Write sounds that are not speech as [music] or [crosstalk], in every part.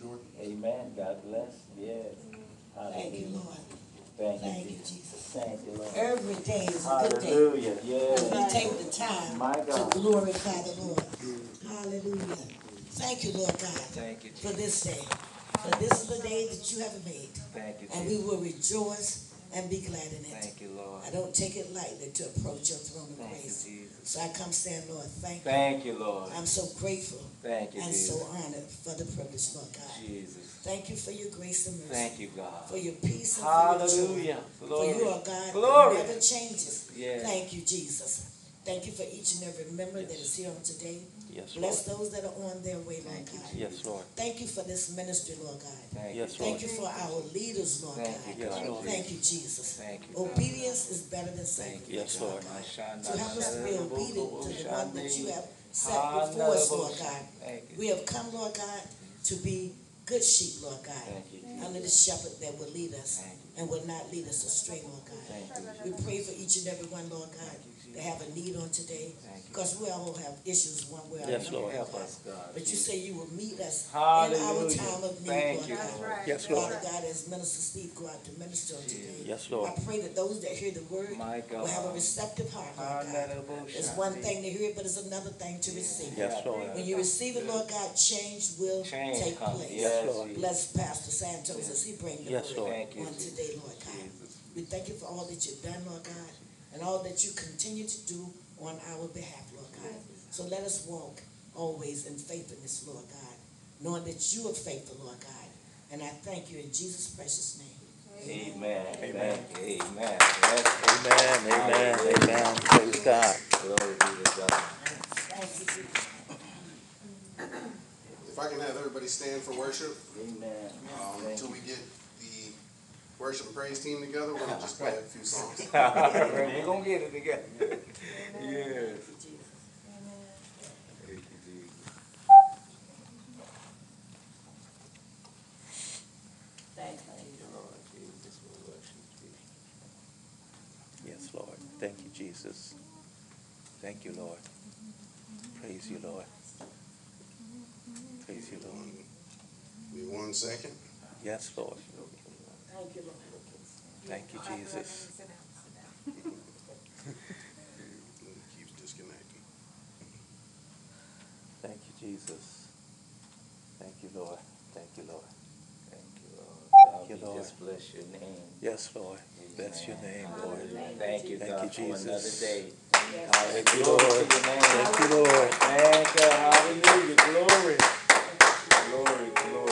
Dorothy. Amen. God bless. Yes. Thank you, Hallelujah. Lord. Thank you, Thank you, Jesus. Jesus. Thank you, Lord. Every day is a good day. Hallelujah. Yes. we take the time My to glorify the Lord. Hallelujah. Thank you, Lord God, Thank you, for this day. For this is the day that you have made. Thank you, And we will rejoice and be glad in it. Thank you, Lord. I don't take it lightly to approach your throne of Thank you, grace. Jesus. So I come saying, Lord, thank you. Thank you, Lord. I'm so grateful Thank you, and so honored for the privilege, Lord God. Jesus. Thank you for your grace and mercy. Thank you, God. For your peace and for your joy. Hallelujah. For you are God Glory. that never changes. Yes. Thank you, Jesus. Thank you for each and every member that is here on today. Yes, Lord. Bless those that are on their way, Lord Thank you, God. Yes, Lord. Thank you for this ministry, Lord God. Thank Yes, you. Thank you for our leaders, Lord Thank God. you, Yes, God. Lord. Thank you, Jesus. Thank you, Obedience is better than Thank sacrifice. you. Yes, Lord. God. Shanda, So help us to be obedient to the one that you have set before us, Lord God. We have come, Lord God, to be good sheep, Lord God, Thank you, Jesus. under the shepherd that will lead us and will not lead us astray, Lord God. We pray for each and every one, Lord God, that have a need on today, because we all have issues one way or Yes, another. Lord. Help us, God. But you say you will meet us in our Hallelujah. time of need, Thank Lord you, God. Lord. Yes, Lord. Father God, as Minister Steve go out to minister on today, Yes, Lord. I pray that those that hear the word My will have a God. receptive heart, Lord God. Honorable It's one Shandi. thing to hear it, but it's another thing to receive it. Yes, Lord. When you receive it, Lord God, change will Change take come. place. Yes, Lord. Jesus. Bless Pastor Santos as he bring the Yes, Lord. word Thank you, on Jesus. today, Lord God. Jesus. We thank you for all that you've done, Lord God, and all that you continue to do on our behalf, Lord God. So let us walk always in faithfulness, Lord God, knowing that you are faithful, Lord God. And I thank you in Jesus' precious name. Amen. Amen. Thank you. Amen. Yes. Amen, amen, amen. Praise God. Glory be to God. Thank you, Jesus. If I can have everybody stand for worship, Amen. um, until we get the worship and praise team together, we're gonna just play a few songs. [laughs] We're gonna get it together. Yes. Thank. Thank you, Jesus. Thank you. Thank you, Lord Jesus. We worship you. Yes, Lord. Thank you, Jesus. Thank you, Lord. Praise you, Lord. Praise you, Lord. Give me one second. Yes, Lord. Thank you, Lord. Thank you, Jesus. It keeps disconnecting. Thank you, Jesus. Thank you, Lord. Thank you, Lord. Thank you, Lord. God, you, we Lord. just bless your name. Yes, Lord. Bless your name, Lord. Thank you, Thank God, you, for another Jesus. day. Thank you, Lord. to your name. Thank you, Lord. Thank you. Hallelujah. Glory. Glory, glory.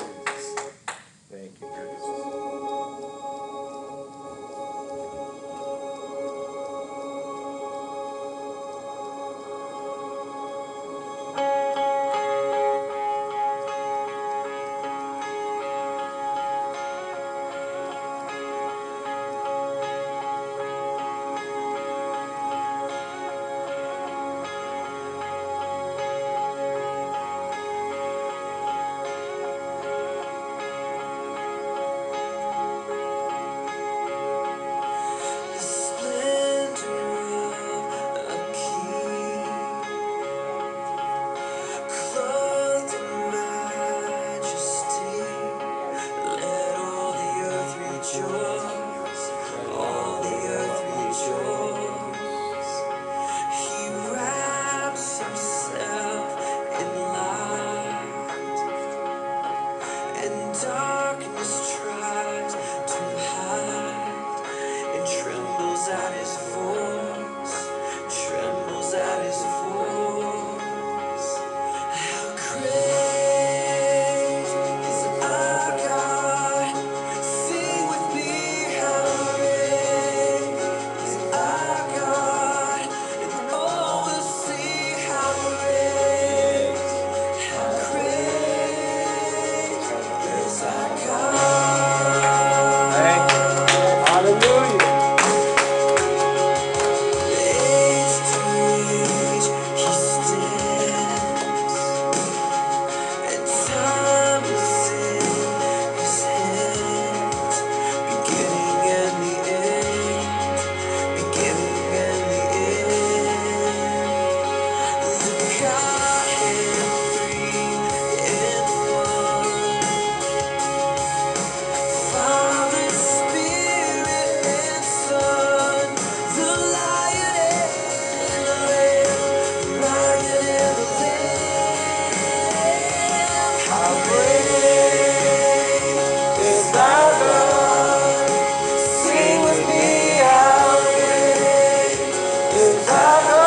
Chicago.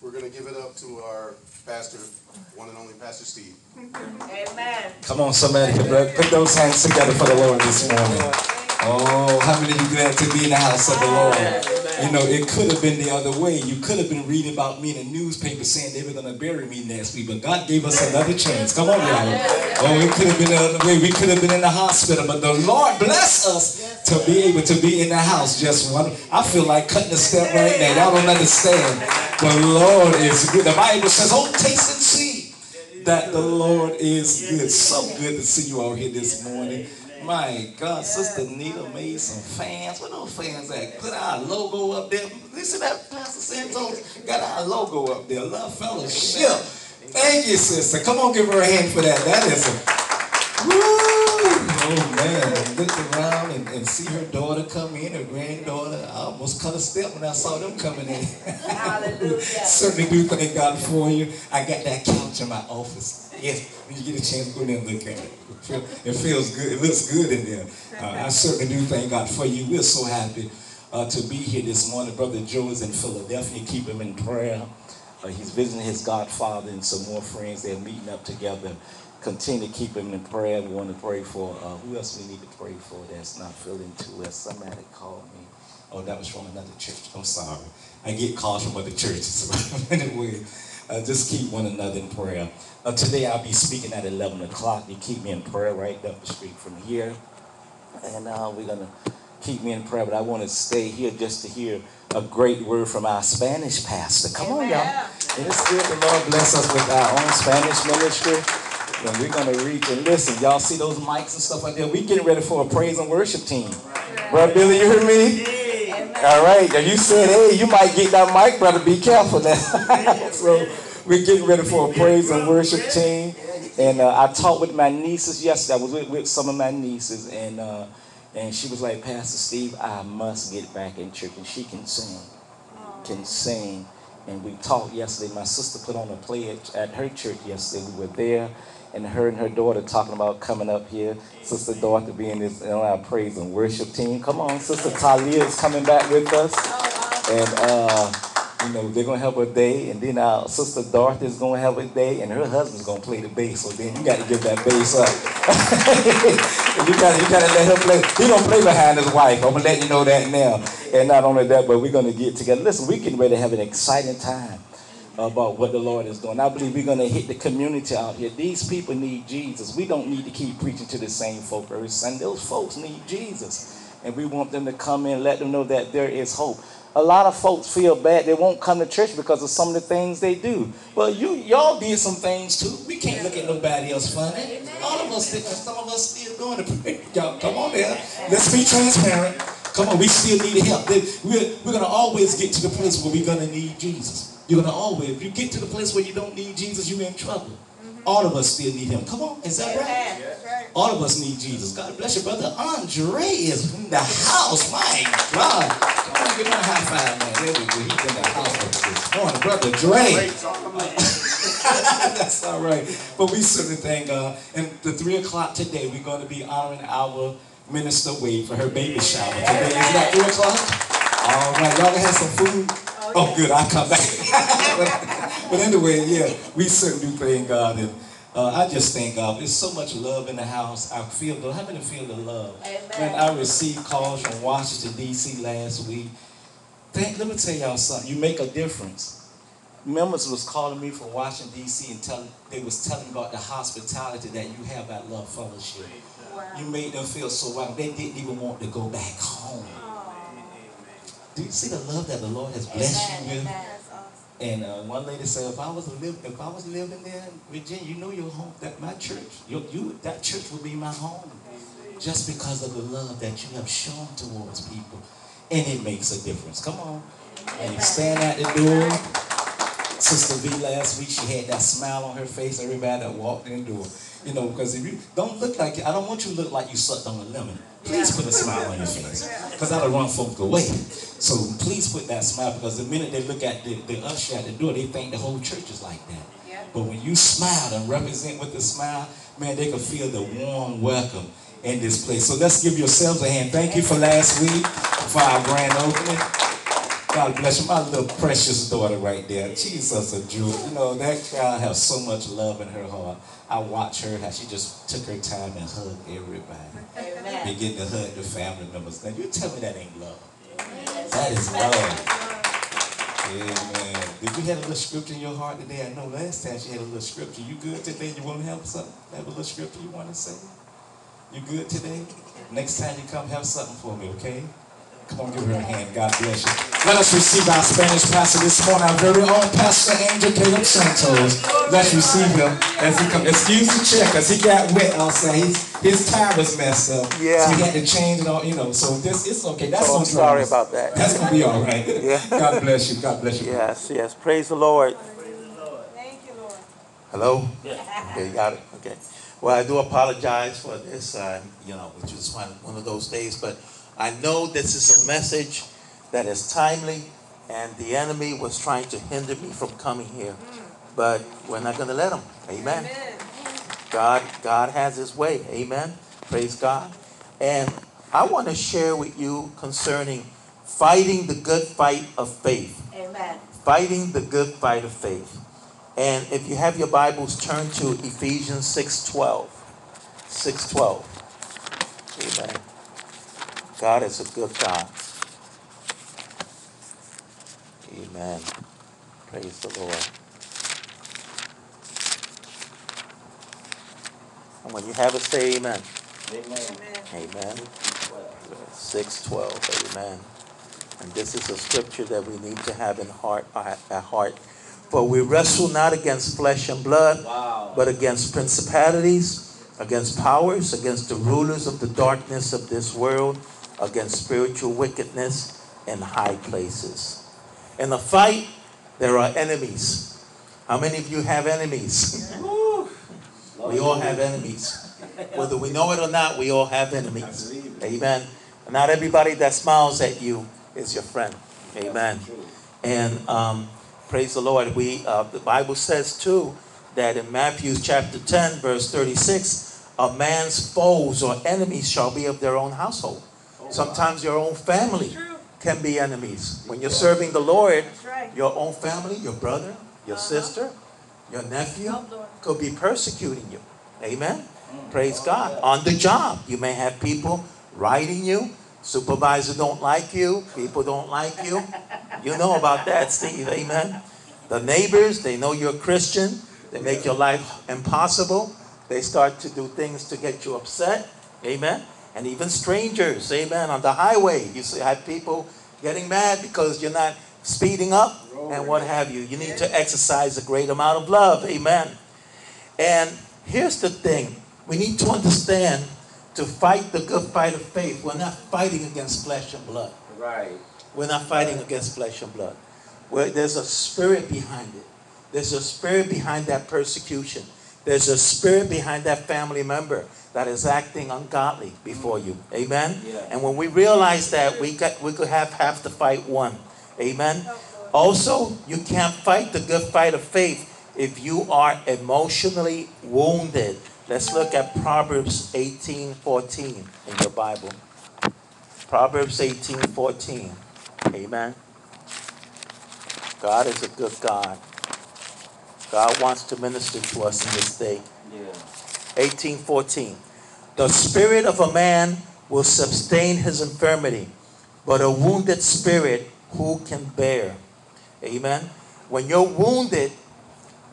God. We're gonna give it up to our pastor, one and only Pastor Steve. Amen. Come on, somebody, put, tho- put those hands together for the Lord this morning. Oh, how many of you glad to be in the house of the Lord? You know, it could have been the other way. You could have been reading about me in the newspaper saying they were going to bury me next week, but God gave us another chance. Come on, y'all. Oh, it could have been the other way. We could have been in the hospital, but the Lord bless us to be able to be in the house. Just one. I feel like cutting a step right now. Y'all don't understand. The Lord is good. The Bible says, "Oh, taste and see." that the Lord is good. So good to see you all here this morning. My God, Sister Nita made some fans. Where those fans at? Put our logo up there. Listen, that Pastor Santos got our logo up there. Love Fellowship. Thank you, sister. Come on, give her a hand for that. That is a woo. Oh man, I looked around and, and see her daughter come in, her granddaughter. I almost cut a step when I saw them coming in. Hallelujah. [laughs] Certainly do thank God for you. I got that couch in my office. Yes, when you get a chance, go in there and look at it. [laughs] It, feels good. It looks good in there. Uh, I certainly do thank God for you. We're so happy uh, to be here this morning. Brother Joe is in Philadelphia. Keep him in prayer. Uh, he's visiting his godfather and some more friends. They're meeting up together. Continue to keep him in prayer. We want to pray for uh, who else we need to pray for that's not feeling too well. Somebody called me. Oh, that was from another church. I'm sorry. I get calls from other churches. [laughs] anyway, uh, just keep one another in prayer. Uh, today I'll be speaking at 11 o'clock. You keep me in prayer right up the street from here. And uh, we're going to keep me in prayer. But I want to stay here just to hear a great word from our Spanish pastor. Come on, y'all. It is good the Lord bless us with our own Spanish ministry. And we're going to reach and listen. Y'all see those mics and stuff like that? we getting ready for a praise and worship team. Brother Billy, you hear me? All right. And you said, hey, you might get that mic, brother. Be careful now. so [laughs] we're getting ready for a praise and worship team. And uh, I talked with my nieces yesterday. I was with, with some of my nieces. And, uh, and she was like, Pastor Steve, I must get back in church. And she can sing. Can sing. And we talked yesterday. My sister put on a play at, at her church yesterday. We were there and her and her daughter talking about coming up here. Sister Dorothy being this in our praise and worship team. Come on, Sister Talia is coming back with us. And uh, you know, they're gonna have a day, and then our sister Dorothy is gonna have a day, and her husband's gonna play the bass. So then you gotta give that bass up. [laughs] you gotta you gotta let her play. He gonna play behind his wife. I'm gonna let you know that now. And not only that, but we're gonna get together. Listen, we ready to have an exciting time about what the Lord is doing. I believe we're going to hit the community out here. These people need Jesus. We don't need to keep preaching to the same folk every Sunday. Those folks need Jesus. And we want them to come in, let them know that there is hope. A lot of folks feel bad. They won't come to church because of some of the things they do. Well, you y'all did some things too. We can't look at nobody else funny. All of us. Some of us still going to pray. [laughs] Y'all, come on there. Let's be transparent. Come on, we still need help. We're, we're going to always get to the place where we're going to need Jesus. You're going to always, if you get to the place where you don't need Jesus, you're in trouble. All of us still need him. Come on, is that right? All of us need Jesus. God bless you, brother. Andre is in the house. My God. Come on, give him a high five, man. There we go. He's in the house this morning. Brother Dre. [laughs] That's all right. But we certainly thank God. And the 3 o'clock today, we're going to be honoring our minister Wade for her baby shower today. Is that 3 o'clock? All right. Y'all gonna have some food? Oh, good. I'll come back. but, [laughs] but anyway, yeah, we certainly do thank God. And uh, I just thank God. There's so much love in the house. I feel the, how many feel the love? Amen. When I received calls from Washington, D.C. last week, thank, let me tell y'all something. You make a difference. Members was calling me from Washington, D.C. and telling, they was telling about the hospitality that you have at Love Fellowship. Wow. You made them feel so welcome. They didn't even want to go back home. Do you see the love that the Lord has blessed you with? And uh, one lady said, if I was live, if I was living there in Virginia, you know your home, that my church, you, you that church would be my home, just because of the love that you have shown towards people, and it makes a difference. Come on, and you stand at the door. Sister V last week, she had that smile on her face. Everybody that walked in the door, you know, because if you don't look like, I don't want you to look like you sucked on a lemon. Please put a smile on your face, because that'll run folk away. So please put that smile because the minute they look at the, the usher at the door, they think the whole church is like that. But when you smile and represent with a smile, man, they can feel the warm welcome in this place. So let's give yourselves a hand. Thank you for last week for our grand opening. God bless you. My little precious daughter right there. Such a jewel. You know, that child has so much love in her heart. I watch her how she just took her time and hugged everybody. Amen. Begin to hug the family members. Now you tell me that ain't love. That is love. Amen. Did you have a little scripture in your heart today? I know last time she had a little scripture. You good today? You want to have something? Have a little scripture you want to say? You good today? Next time you come, have something for me, okay? Come on, give her a hand. God bless you. Let us receive our Spanish pastor this morning, our very own Pastor Angel Caleb Santos. Let's receive him as he comes. Excuse the chair, because he got wet outside. He's, his tire was messed up. Yeah. So he had to change it all, you know. So this it's okay. That's So no I'm sorry dramas. about that. That's gonna be all right. [laughs] Yeah. [laughs] God bless you. God bless you. Yes, yes. Praise the Lord. Thank you, Lord. Hello? Yeah. Okay, you got it? Okay. Well, I do apologize for this, uh, you know, which was one, one of those days, but I know this is a message that is timely, and the enemy was trying to hinder me from coming here. But we're not gonna let him. Amen. God, God has his way. Amen. Praise God. And I want to share with you concerning fighting the good fight of faith Amen. fighting the good fight of faith. And if you have your Bibles, turn to Ephesians 6:12. 6:12. Amen. God is a good God. Amen. Praise the Lord. And when you have it, say amen. Amen. Amen. 612, amen. And this is a scripture that we need to have in heart uh, at heart. For we wrestle not against flesh and blood, Wow. but against principalities, against powers, against the rulers of the darkness of this world, against spiritual wickedness in high places. In the fight, there are enemies. How many of you have enemies? We all have enemies. Whether we know it or not, we all have enemies. Amen. Not everybody that smiles at you is your friend. Amen. And um, praise the Lord. We uh, the Bible says too that in Matthew chapter 10, verse 36, a man's foes or enemies shall be of their own household. Sometimes your own family can be enemies. When you're serving the Lord, right. your own family, your brother, your sister, your nephew could be persecuting you. Amen. Praise God. On the job, you may have people writing you. Supervisor don't like you. People don't like you. You know about that, Steve. Amen. The neighbors, they know you're a Christian. They make your life impossible. They start to do things to get you upset. Amen. And even strangers, amen, on the highway. You see, I have people getting mad because you're not speeding up and what have you. You need to exercise a great amount of love. Amen. And here's the thing we need to understand to fight the good fight of faith, we're not fighting against flesh and blood. Right. We're not fighting against flesh and blood. Where there's a spirit behind it. There's a spirit behind that persecution. There's a spirit behind that family member that is acting ungodly before you. Amen. Yeah. And when we realize that, we got we could have half the fight won. Amen. Oh, also, you can't fight the good fight of faith if you are emotionally wounded. Let's look at Proverbs 18:14 in your Bible. Proverbs 18:14. Amen. God is a good God. God wants to minister to us in this day. Yeah. 18:14. The spirit of a man will sustain his infirmity, but a wounded spirit who can bear? Amen. When you're wounded,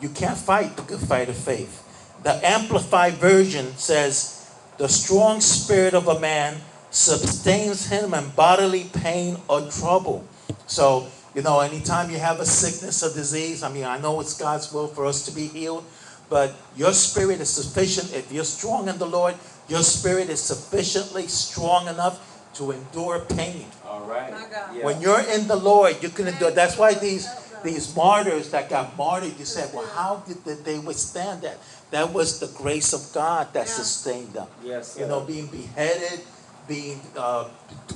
you can't fight the good fight of faith. The amplified version says, "The strong spirit of a man sustains him in bodily pain or trouble." So, you know, anytime you have a sickness or disease, I mean, I know it's God's will for us to be healed, but your spirit is sufficient. If you're strong in the Lord, your spirit is sufficiently strong enough to endure pain. All right. My God. Yeah. When you're in the Lord, you can endure. That's why these these martyrs that got martyred, you said, well, how did they- they withstand that? That was the grace of God that Yeah. sustained them. Yes, You know, being beheaded, being uh,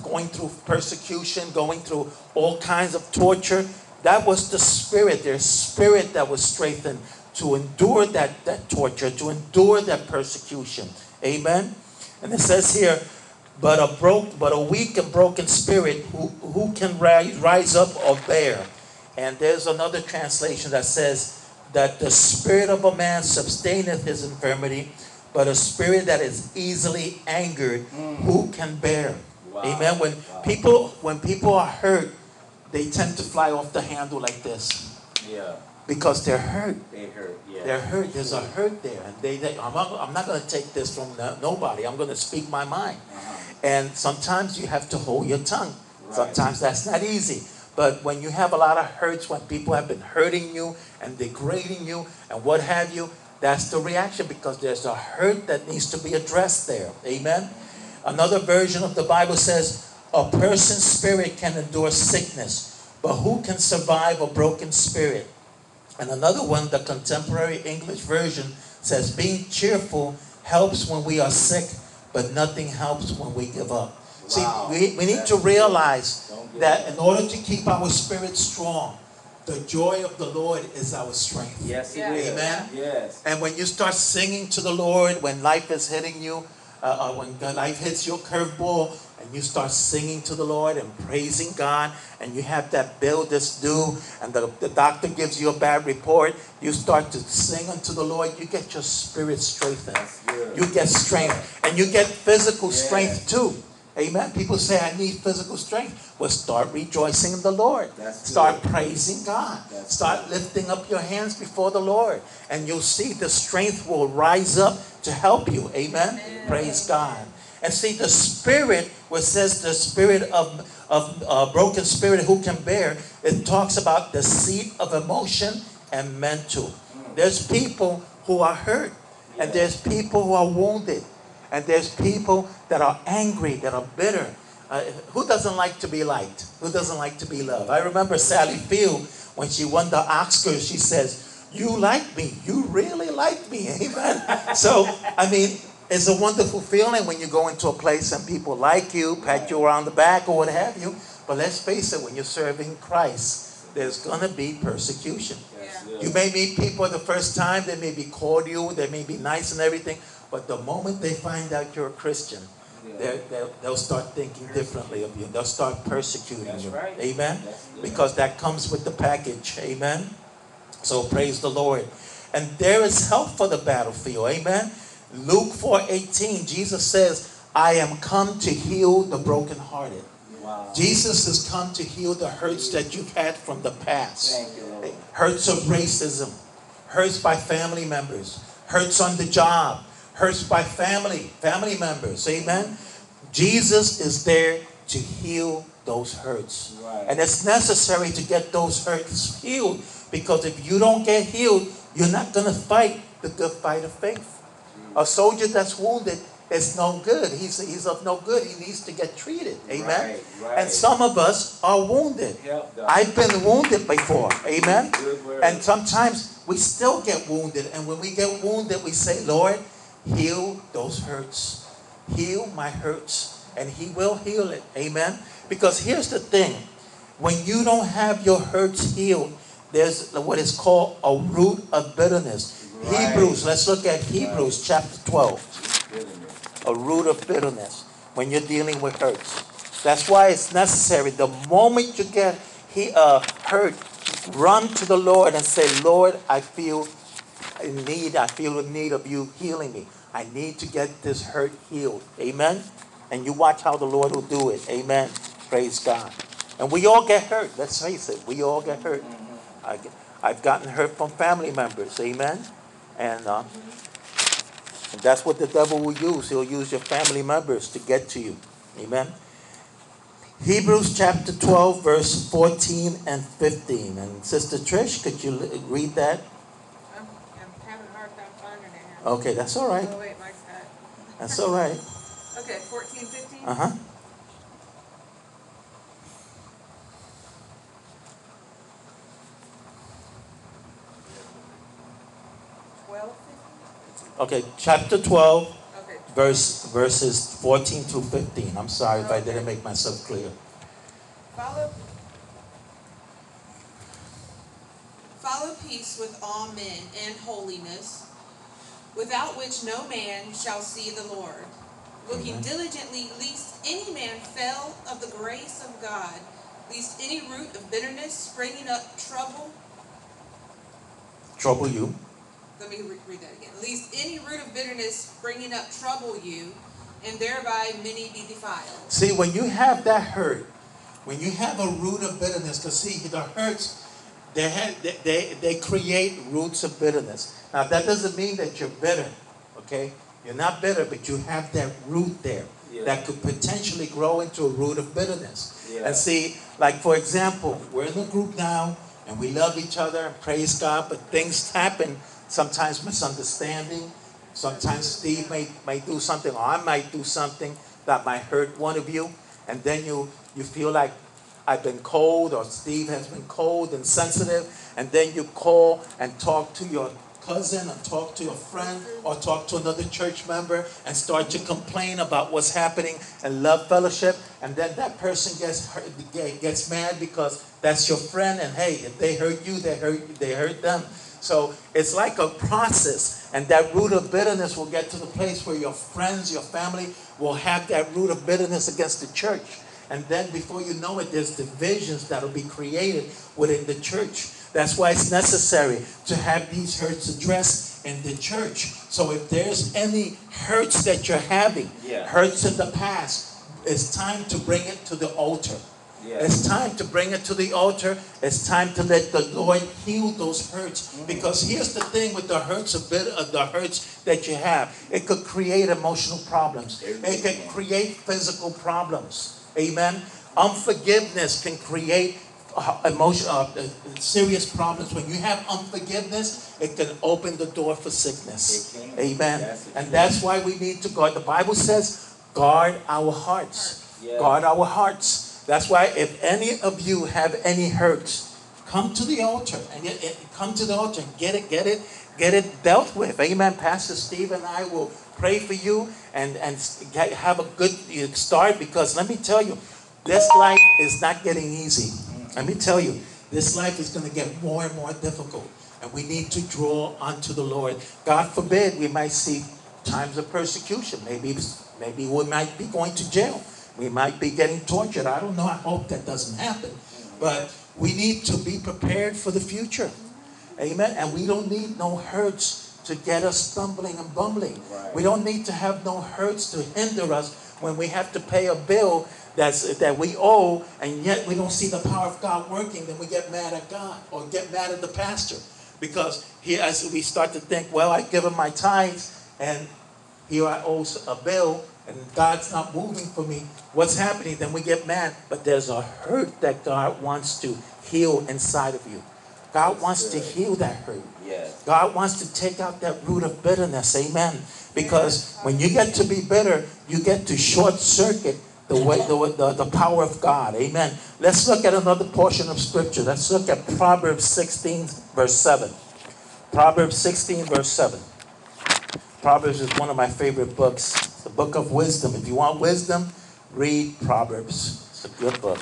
going through persecution, going through all kinds of torture. That was the spirit, their spirit that was strengthened to endure that, that torture, to endure that persecution. Amen. And it says here, but a broke, but a weak and broken spirit, who who can rise, rise up or bear? And there's another translation that says that the spirit of a man sustaineth his infirmity, but a spirit that is easily angered, who can bear? Wow. Amen. When Wow. people when people are hurt, they tend to fly off the handle like this Yeah. because they're hurt. They hurt. Yeah. They're hurt. There's a hurt there, and they. they I'm not. I'm not going to take this from no- nobody. I'm going to speak my mind. Uh-huh. And sometimes you have to hold your tongue. Right. Sometimes that's not easy. But when you have a lot of hurts, when people have been hurting you and degrading you and what have you, That's the reaction because there's a hurt that needs to be addressed there. Amen. Another version of the Bible says, a person's spirit can endure sickness, but who can survive a broken spirit? And another one, the contemporary English version, says, being cheerful helps when we are sick, but nothing helps when we give up. See, we, we need to realize that in order to keep our spirit strong, the joy of the Lord is our strength. Yes, it is. Amen. Yes. And when you start singing to the Lord, when life is hitting you, uh, uh, when life hits your curveball, and you start singing to the Lord and praising God, and you have that bill that's due, and the, the doctor gives you a bad report, you start to sing unto the Lord, you get your spirit strengthened. You get strength, and you get physical Yeah. strength too. Amen. People say, I need physical strength. Well, start rejoicing in the Lord. That's start good. praising God. That's start lifting up your hands before the Lord. And you'll see the strength will rise up to help you. Amen. Praise God. And see, the spirit, where says the spirit of, of uh, broken spirit who can bear, it talks about the seat of emotion and mental. There's people who are hurt, and there's people who are wounded, and there's people that are angry, that are bitter. Uh, who doesn't like to be liked? Who doesn't like to be loved? I remember Sally Field when she won the Oscars. She says, "You like me. You really like me." [laughs] Amen. so I mean, it's a wonderful feeling when you go into a place and people like you, pat you around the back or what have you. But let's face it, when you're serving Christ, there's gonna be persecution. That's good. You may meet people the first time, they may be cordial, they may be nice and everything, but the moment they find out you're a Christian, Yeah. they'll, they'll start thinking differently of you. They'll start persecuting That's you. right. Amen? Good. Because that comes with the package. Amen? So praise the Lord. And there is help for the battlefield. Amen? Luke 4:18, Jesus says, I am come to heal the brokenhearted. Wow. Jesus has come to heal the hurts that you've had from the past Thank you, Lord. hurts of racism, hurts by family members, hurts on the job, hurts by family, family members. Amen. Jesus is there to heal those hurts. Right. And it's necessary to get those hurts healed because if you don't get healed, you're not going to fight the good fight of faith. A soldier that's wounded is no good. He's, he's of no good. He needs to get treated. Amen. Right, right. And some of us are wounded. I've been wounded before. Amen. And sometimes we still get wounded. And when we get wounded, we say, Lord, heal those hurts. Heal my hurts. And He will heal it. Amen. Because here's the thing when you don't have your hurts healed, there's what is called a root of bitterness. Right. Hebrews, let's look at Hebrews chapter 12 a root of bitterness when you're dealing with hurts. That's why it's necessary. The moment you get he, uh, hurt, run to the Lord and say, Lord, I feel in need. I feel in need of you healing me. I need to get this hurt healed. Amen. And you watch how the Lord will do it. Amen. Praise God. And we all get hurt. Let's face it. We all get hurt. I, I've gotten hurt from family members. Amen. And uh, and that's what the devil will use. He'll use your family members to get to you. Amen. Hebrews chapter 12, verse 14 and 15. And Sister Trish, could you read that? I'm, I'm having a hard time finding it now. Okay, that's all right. Oh, wait, Mike's got it. That's all right. [laughs] Okay, fourteen, fifteen? Uh huh. Twelve? Okay, chapter 12, Okay, verse verses 14 to 15. I'm sorry if I didn't make myself clear. Follow, follow peace with all men and holiness, without which no man shall see the Lord. Looking Amen. diligently, lest any man fail of the grace of God, lest any root of bitterness springing up trouble. Trouble you. Let me re- read that again. Lest any root of bitterness springing up trouble you, and thereby many be defiled. See, when you have that hurt, when you have a root of bitterness, because see, the hurts, they, have, they, they, they create roots of bitterness. Now, that doesn't mean that you're bitter, okay? You're not bitter, but you have that root there Yeah. that could potentially grow into a root of bitterness. Yeah. And see, like for example, we're in a group now and we love each other and praise God, but things happen sometimes misunderstanding. Sometimes Steve may, may do something, or I might do something that might hurt one of you, and then you, you feel like I've been cold, or Steve has been cold and sensitive, and then you call and talk to your cousin, or talk to your friend, or talk to another church member, and start to complain about what's happening and love fellowship, and then that person gets hurt, gets mad because that's your friend, and hey, if they hurt you, they hurt they hurt them. So it's like a process, and that root of bitterness will get to the place where your friends, your family will have that root of bitterness against the church. And then before you know it, there's divisions that'll be created within the church. That's why it's necessary to have these hurts addressed in the church. So if there's any hurts that you're having, Yeah. hurts in the past, it's time to bring it to the altar. Yeah. It's time to bring it to the altar. It's time to let the Lord heal those hurts. Because here's the thing with the hurts of bit of the hurts that you have. It could create emotional problems. It can create physical problems. Amen. Unforgiveness can create emotion, uh, uh, serious problems. When you have unforgiveness, it can open the door for sickness. Amen. The and that's why we need to guard. The Bible says, guard our hearts. Yeah. Guard our hearts. That's why if any of you have any hurts, come to the altar and get, it- come to the altar and get it, get it, get it dealt with. Amen. Pastor Steve and I will pray for you and and get, have a good uh, start because let me tell you, this life is not getting easy. Let me tell you, this life is going to get more and more difficult, and we need to draw unto the Lord. God forbid we might see times of persecution. Maybe maybe we might be going to jail. We might be getting tortured. I don't know. I hope that doesn't happen. But we need to be prepared for the future. Amen. And we don't need no hurts to get us stumbling and bumbling. Right. We don't need to have no hurts to hinder us when we have to pay a bill that's that we owe and yet we don't see the power of God working, then we get mad at God or get mad at the pastor. Because here as we start to think, well, I give him my tithes and here I owe a bill and God's not moving for me. What's happening? Then we get mad. But there's a hurt that God wants to heal inside of you. God wants to heal that hurt. Yes. God wants to take out that root of bitterness. Amen. Because when you get to be bitter, you get to short circuit the way the, the, the power of God. Amen. Let's look at another portion of scripture. Let's look at Proverbs 16, verse 7. Proverbs 16, verse 7. Proverbs is one of my favorite books. It's the book of wisdom. If you want wisdom, read Proverbs. It's a good book.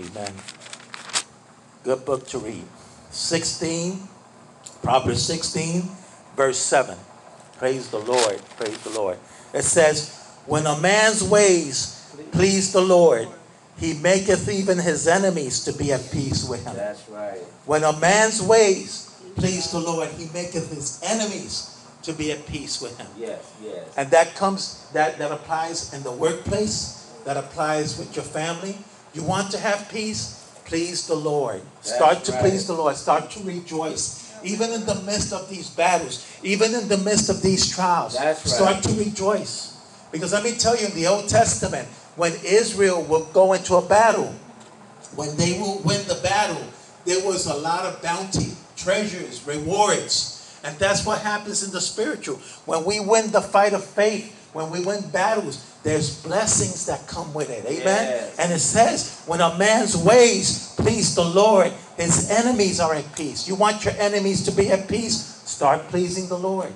Amen. Good book to read. 16, Proverbs 16, verse 7. Praise the Lord. Praise the Lord. It says, When a man's ways please the Lord, he maketh even his enemies to be at peace with him. That's right. When a man's ways please the Lord, he maketh his enemies to be at peace with him. Yes, yes. And that comes that that applies in the workplace, that applies with your family. You want to have peace? Please the Lord. Start to right. please the Lord. Start to rejoice. Even in the midst of these battles, even in the midst of these trials, That's right. start to rejoice. Because let me tell you, in the Old Testament, when Israel would go into a battle, when they will win the battle, there was a lot of bounty, treasures, rewards. And that's what happens in the spiritual. When we win the fight of faith, when we win battles, there's blessings that come with it. Amen. Yes. And it says, when a man's ways please the Lord, his enemies are at peace. You want your enemies to be at peace? Start pleasing the Lord.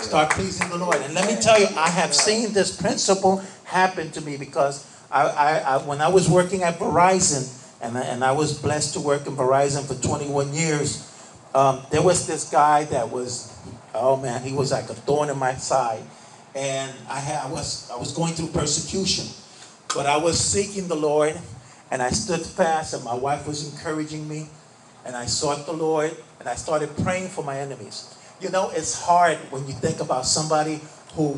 Start pleasing the Lord. And let me tell you, I have seen this principle happen to me because I, I, I when I was working at Verizon, and I, and I was blessed to work in Verizon for 21 years, um, there was this guy that was, oh man, he was like a thorn in my side, and I I was I was going through persecution, but I was seeking the Lord, and I stood fast, and my wife was encouraging me, and I sought the Lord, and I started praying for my enemies. You know, it's hard when you think about somebody who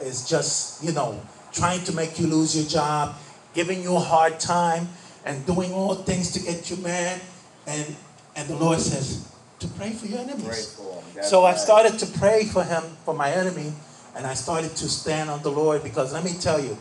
is just, you know, trying to make you lose your job, giving you a hard time, and doing all things to get you mad. And and the Lord says to pray for your enemies. For So I started to pray for him, for my enemy, and I started to stand on the Lord because let me tell you,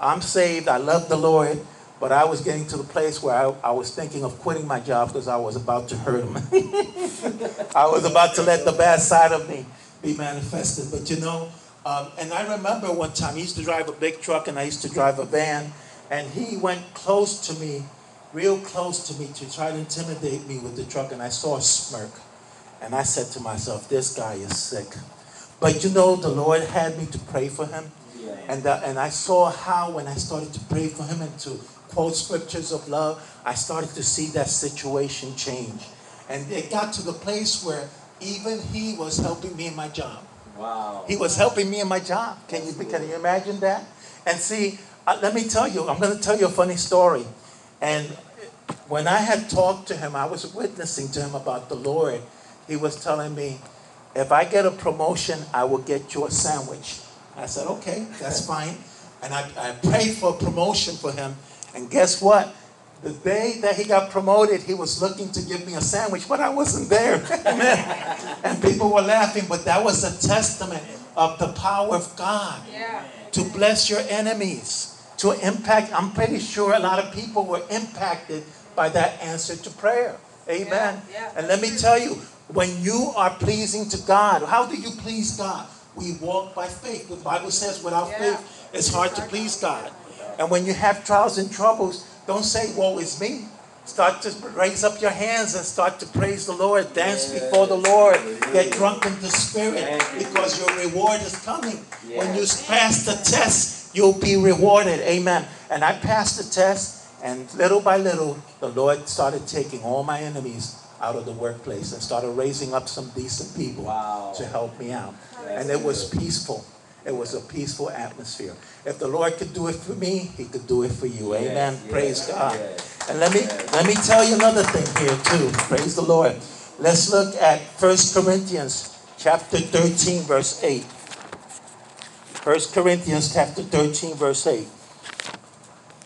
I'm saved, I love the Lord, But I was getting to the place where I, I was thinking of quitting my job because I was about to hurt him. [laughs] I was about to let the bad side of me be manifested. But you know, um, and I remember one time he used to drive a big truck and I used to drive a van, and he went close to me, real close to me, to try to intimidate me with the truck, and I saw a smirk. And I said to myself, this guy is sick. But you know, the Lord had me to pray for him. Yeah. And, uh, and I saw how when I started to pray for him and to quote scriptures of love, I started to see that situation change. And it got to the place where even he was helping me in my job. Wow. He was helping me in my job. Can you can you imagine that? And see, uh, let me tell you, I'm going to tell you a funny story. And when I had talked to him, I was witnessing to him about the Lord. He was telling me, if I get a promotion, I will get you a sandwich. I said, okay, that's [laughs] fine. And I, I prayed for a promotion for him. And guess what? The day that he got promoted, he was looking to give me a sandwich, but I wasn't there. Amen. [laughs] and people were laughing, but that was a testament of the power of God Yeah. to bless your enemies, to impact. I'm pretty sure a lot of people were impacted by that answer to prayer. Amen. Yeah, yeah, and let me tell you, when you are pleasing to God, how do you please God? We walk by faith. The Bible says without Yeah. faith, it's hard to please God. And when you have trials and troubles, don't say, Woe is me. Start to raise up your hands and start to praise the Lord. Dance before the Lord. Get drunk in the Spirit because your reward is coming. When you pass the test, you'll be rewarded. Amen. And I passed the test, and little by little, the Lord started taking all my enemies out of the workplace and started raising up some decent people Wow. to help me out. That's And it was peaceful. It was a peaceful atmosphere. If the Lord could do it for me, He could do it for you. Amen. Yes, Praise God. yes. And let me Yes. let me tell you another thing here too. Praise the Lord. Let's look at 1 Corinthians chapter 13, verse 8. 1 Corinthians chapter 13, verse 8.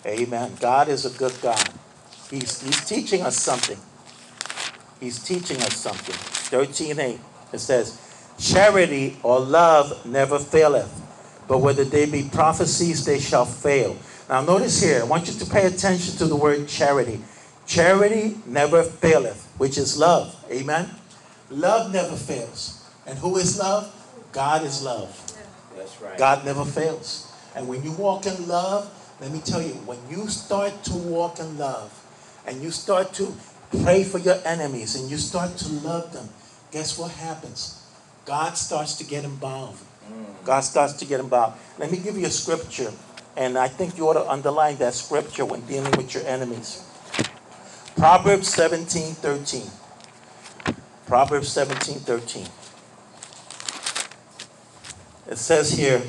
Amen. God is a good God. He's, he's teaching us something. He's teaching us something. 13, 8. It says, Charity or love never faileth, but whether they be prophecies, they shall fail. Now, notice here, I want you to pay attention to the word charity. Charity never faileth, which is love. Amen? Love never fails. And who is love? God is love. That's right. God never fails. And when you walk in love, let me tell you, when you start to walk in love and you start to pray for your enemies and you start to love them, guess what happens? God starts to get involved. Mm. God starts to get involved. Let me give you a scripture, and I think you ought to underline that scripture when dealing with your enemies. Proverbs 17 13. Proverbs 17 13. It says here,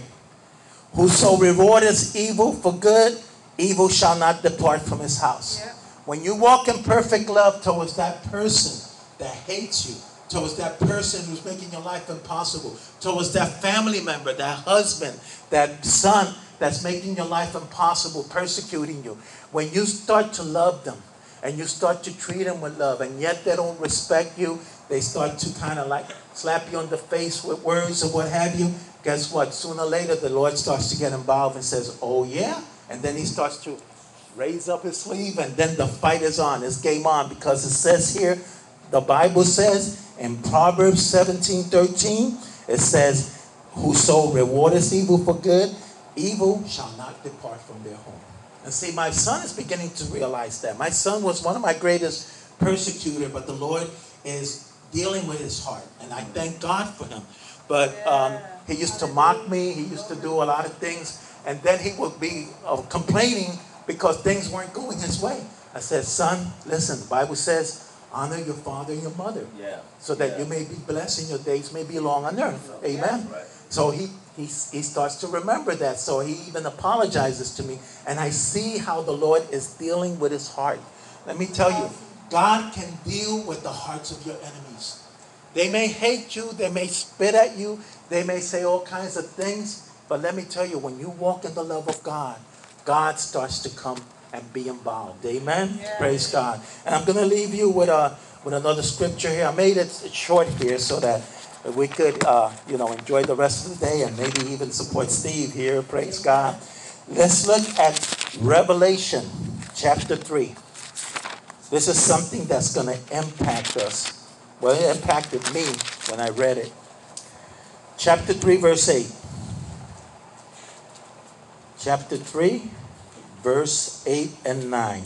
Whoso rewardeth evil for good, evil shall not depart from his house. Yeah. When you walk in perfect love towards that person that hates you, towards that person who's making your life impossible, towards that family member, that husband, that son that's making your life impossible, persecuting you, when you start to love them and you start to treat them with love, and yet they don't respect you, they start to kind of like slap you on the face with words or what have you. Guess what? Sooner or later, the Lord starts to get involved and says, Oh, yeah? And then he starts to raise up his sleeve, and then the fight is on. It's game on because it says here, the Bible says in Proverbs 17 13, it says, Whoso rewardeth evil for good, evil shall not depart from their home. And see, my son is beginning to realize that. My son was one of my greatest persecutor, but the Lord is dealing with his heart, and I thank God for him. But um, he used to mock me. He used to do a lot of things, and then he would be uh, complaining because things weren't going his way. I said, "Son, listen. The Bible says, honor your father and your mother, Yeah. so that Yeah. you may be blessed and your days may be long on earth." Amen. Right. So he, he, he starts to remember that. So he even apologizes to me. And I see how the Lord is dealing with his heart. Let me tell you, God can deal with the hearts of your enemies. They may hate you, they may spit at you, they may say all kinds of things. But let me tell you, when you walk in the love of God, God starts to come and be involved. Amen? Praise God. And I'm going to leave you with, a, with another scripture here. I made it short here so that we could, uh, you know, enjoy the rest of the day and maybe even support Steve here. Praise God. Let's look at Revelation chapter 3. This is something that's going to impact us. Well, it impacted me when I read it. Chapter 3, verse 8. Chapter 3, verse 8 and 9.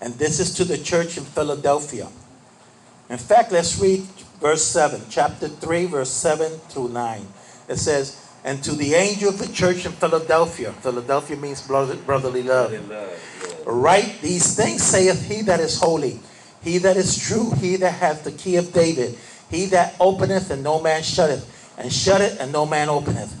And this is to the church in Philadelphia. In fact, let's read verse 7, chapter 3, verse 7 through 9. It says, And to the angel of the church in Philadelphia, Philadelphia means brotherly love. Brotherly love, yeah. Write these things, saith he that is holy, he that is true, he that hath the key of David, he that openeth and no man shutteth, and shutteth and no man openeth.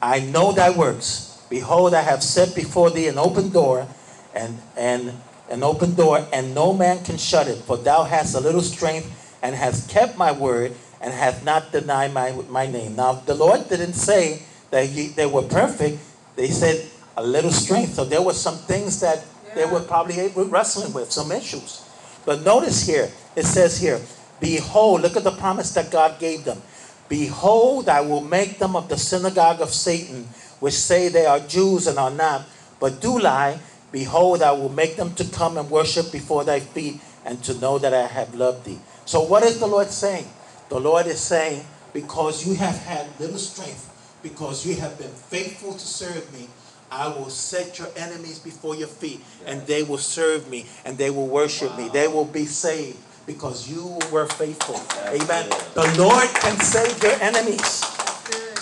I know thy works. Behold, I have set before thee an open door, and and an open door, and no man can shut it. For thou hast a little strength, and hast kept my word, and hast not denied my my name. Now the Lord didn't say that he, they were perfect. They said a little strength. So there were some things that they were probably wrestling with, some issues. But notice here, it says here, Behold, look at the promise that God gave them. Behold, I will make them of the synagogue of Satan, which say they are Jews and are not, but do lie. Behold, I will make them to come and worship before thy feet, and to know that I have loved thee. So, what is the Lord saying? The Lord is saying, Because you have had little strength, because you have been faithful to serve me, I will set your enemies before your feet, and they will serve me, and they will worship me. They will be saved because you were faithful. Amen. The Lord can save your enemies.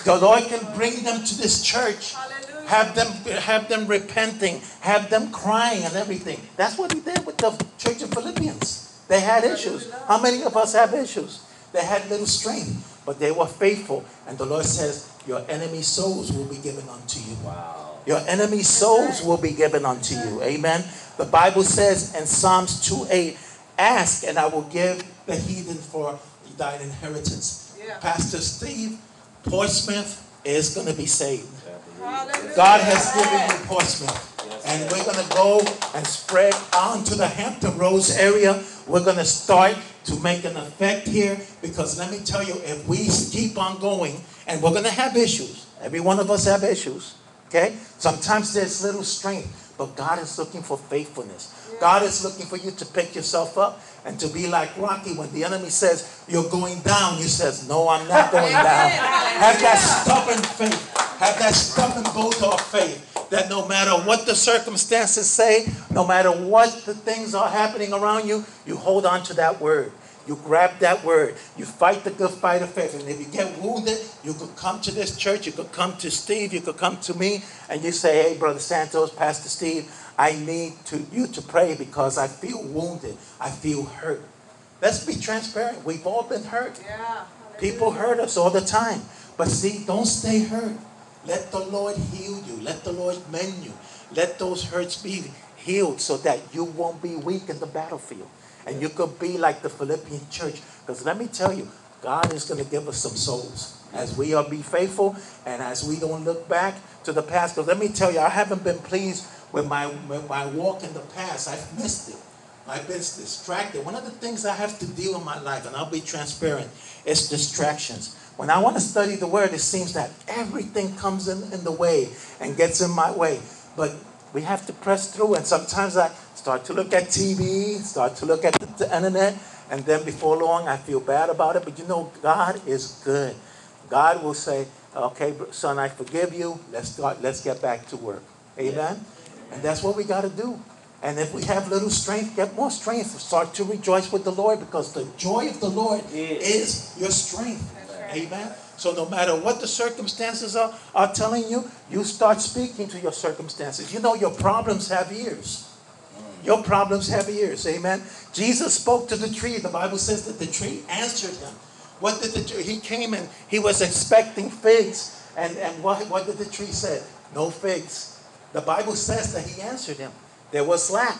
The Lord oh, can bring them to this church. Hallelujah. Have them have them repenting, have them crying and everything. That's what he did with the church of Philippians. They had issues. How many of us have issues? They had little strength, but they were faithful. And the Lord says, Your enemy souls will be given unto you. Wow. Your enemy souls will be given unto you. Amen. The Bible says in Psalms 2 8, Ask and I will give the heathen for thine inheritance. Yeah. Pastor Steve Portsmouth is going to be saved. God has given you Portsmouth. And we're going to go and spread on to the Hampton Roads area. We're going to start to make an effect here because let me tell you, if we keep on going, and we're going to have issues, every one of us have issues, okay? Sometimes there's little strength, but God is looking for faithfulness. God is looking for you to pick yourself up and to be like Rocky when the enemy says, You're going down. You says, No, I'm not going [laughs] down. Have that stubborn faith. Have that stubborn bulldog faith that no matter what the circumstances say, no matter what the things are happening around you, you hold on to that word. You grab that word. You fight the good fight of faith. And if you get wounded, you could come to this church. You could come to Steve. You could come to me. And you say, hey, Brother Santos, Pastor Steve, I need to, you to pray because I feel wounded. I feel hurt. Let's be transparent. We've all been hurt. Yeah. People hurt us all the time. But see, don't stay hurt. Let the Lord heal you. Let the Lord mend you. Let those hurts be healed so that you won't be weak in the battlefield. And you could be like the Philippian church. Because let me tell you, God is going to give us some souls as we are be faithful and as we don't look back to the past. Because let me tell you, I haven't been pleased with my, with my walk in the past. I've missed it. I've been distracted. One of the things I have to deal in my life, and I'll be transparent, is distractions. When I want to study the word, it seems that everything comes in, in the way and gets in my way. But we have to press through, and sometimes I start to look at TV, start to look at the, the internet, and then before long I feel bad about it. But you know, God is good. God will say, "Okay, son, I forgive you. Let's start. Let's get back to work." Amen. And that's what we got to do. And if we have little strength, get more strength. Start to rejoice with the Lord because the joy of the Lord is your strength. Amen. So no matter what the circumstances are, are telling you, you start speaking to your circumstances. You know your problems have ears. Your problems have ears. Amen. Jesus spoke to the tree. The Bible says that the tree answered him. What did the tree? He came and he was expecting figs. And, and what, what did the tree say? No figs. The Bible says that he answered him. There was lack.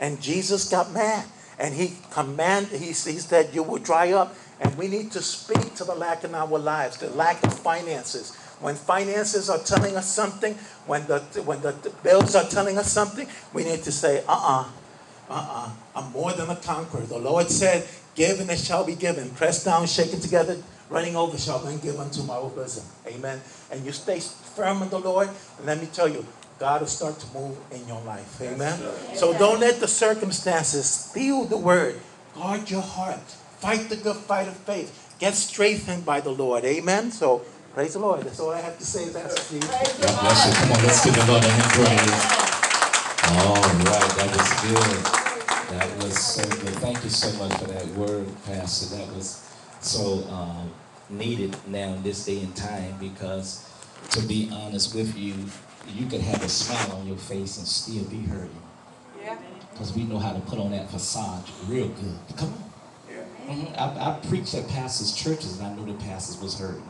And Jesus got mad. And he commanded, he, he said, You will dry up. And we need to speak to the lack in our lives, the lack of finances. When finances are telling us something, when the, when the bills are telling us something, we need to say, uh uh-uh, uh, I'm more than a conqueror. The Lord said, Give and it shall be given. Pressed down, shaken together, running over shall men give unto my bosom. Amen. And you stay firm in the Lord. And let me tell you, God will start to move in your life. Amen. So don't let the circumstances steal the word. Guard your heart. Fight the good fight of faith. Get strengthened by the Lord. Amen. So praise the Lord. That's all I have to say, Pastor Steve. God bless you. Come on, let's give the Lord a hand praise. All right, that was good. That was so good. Thank you so much for that word, Pastor. That was so um, needed now in this day and time because, to be honest with you, you could have a smile on your face and still be hurting. Yeah. Because we know how to put on that facade real good. Come on. Mhm. I, I preached at pastors' churches and I knew the pastors was hurting.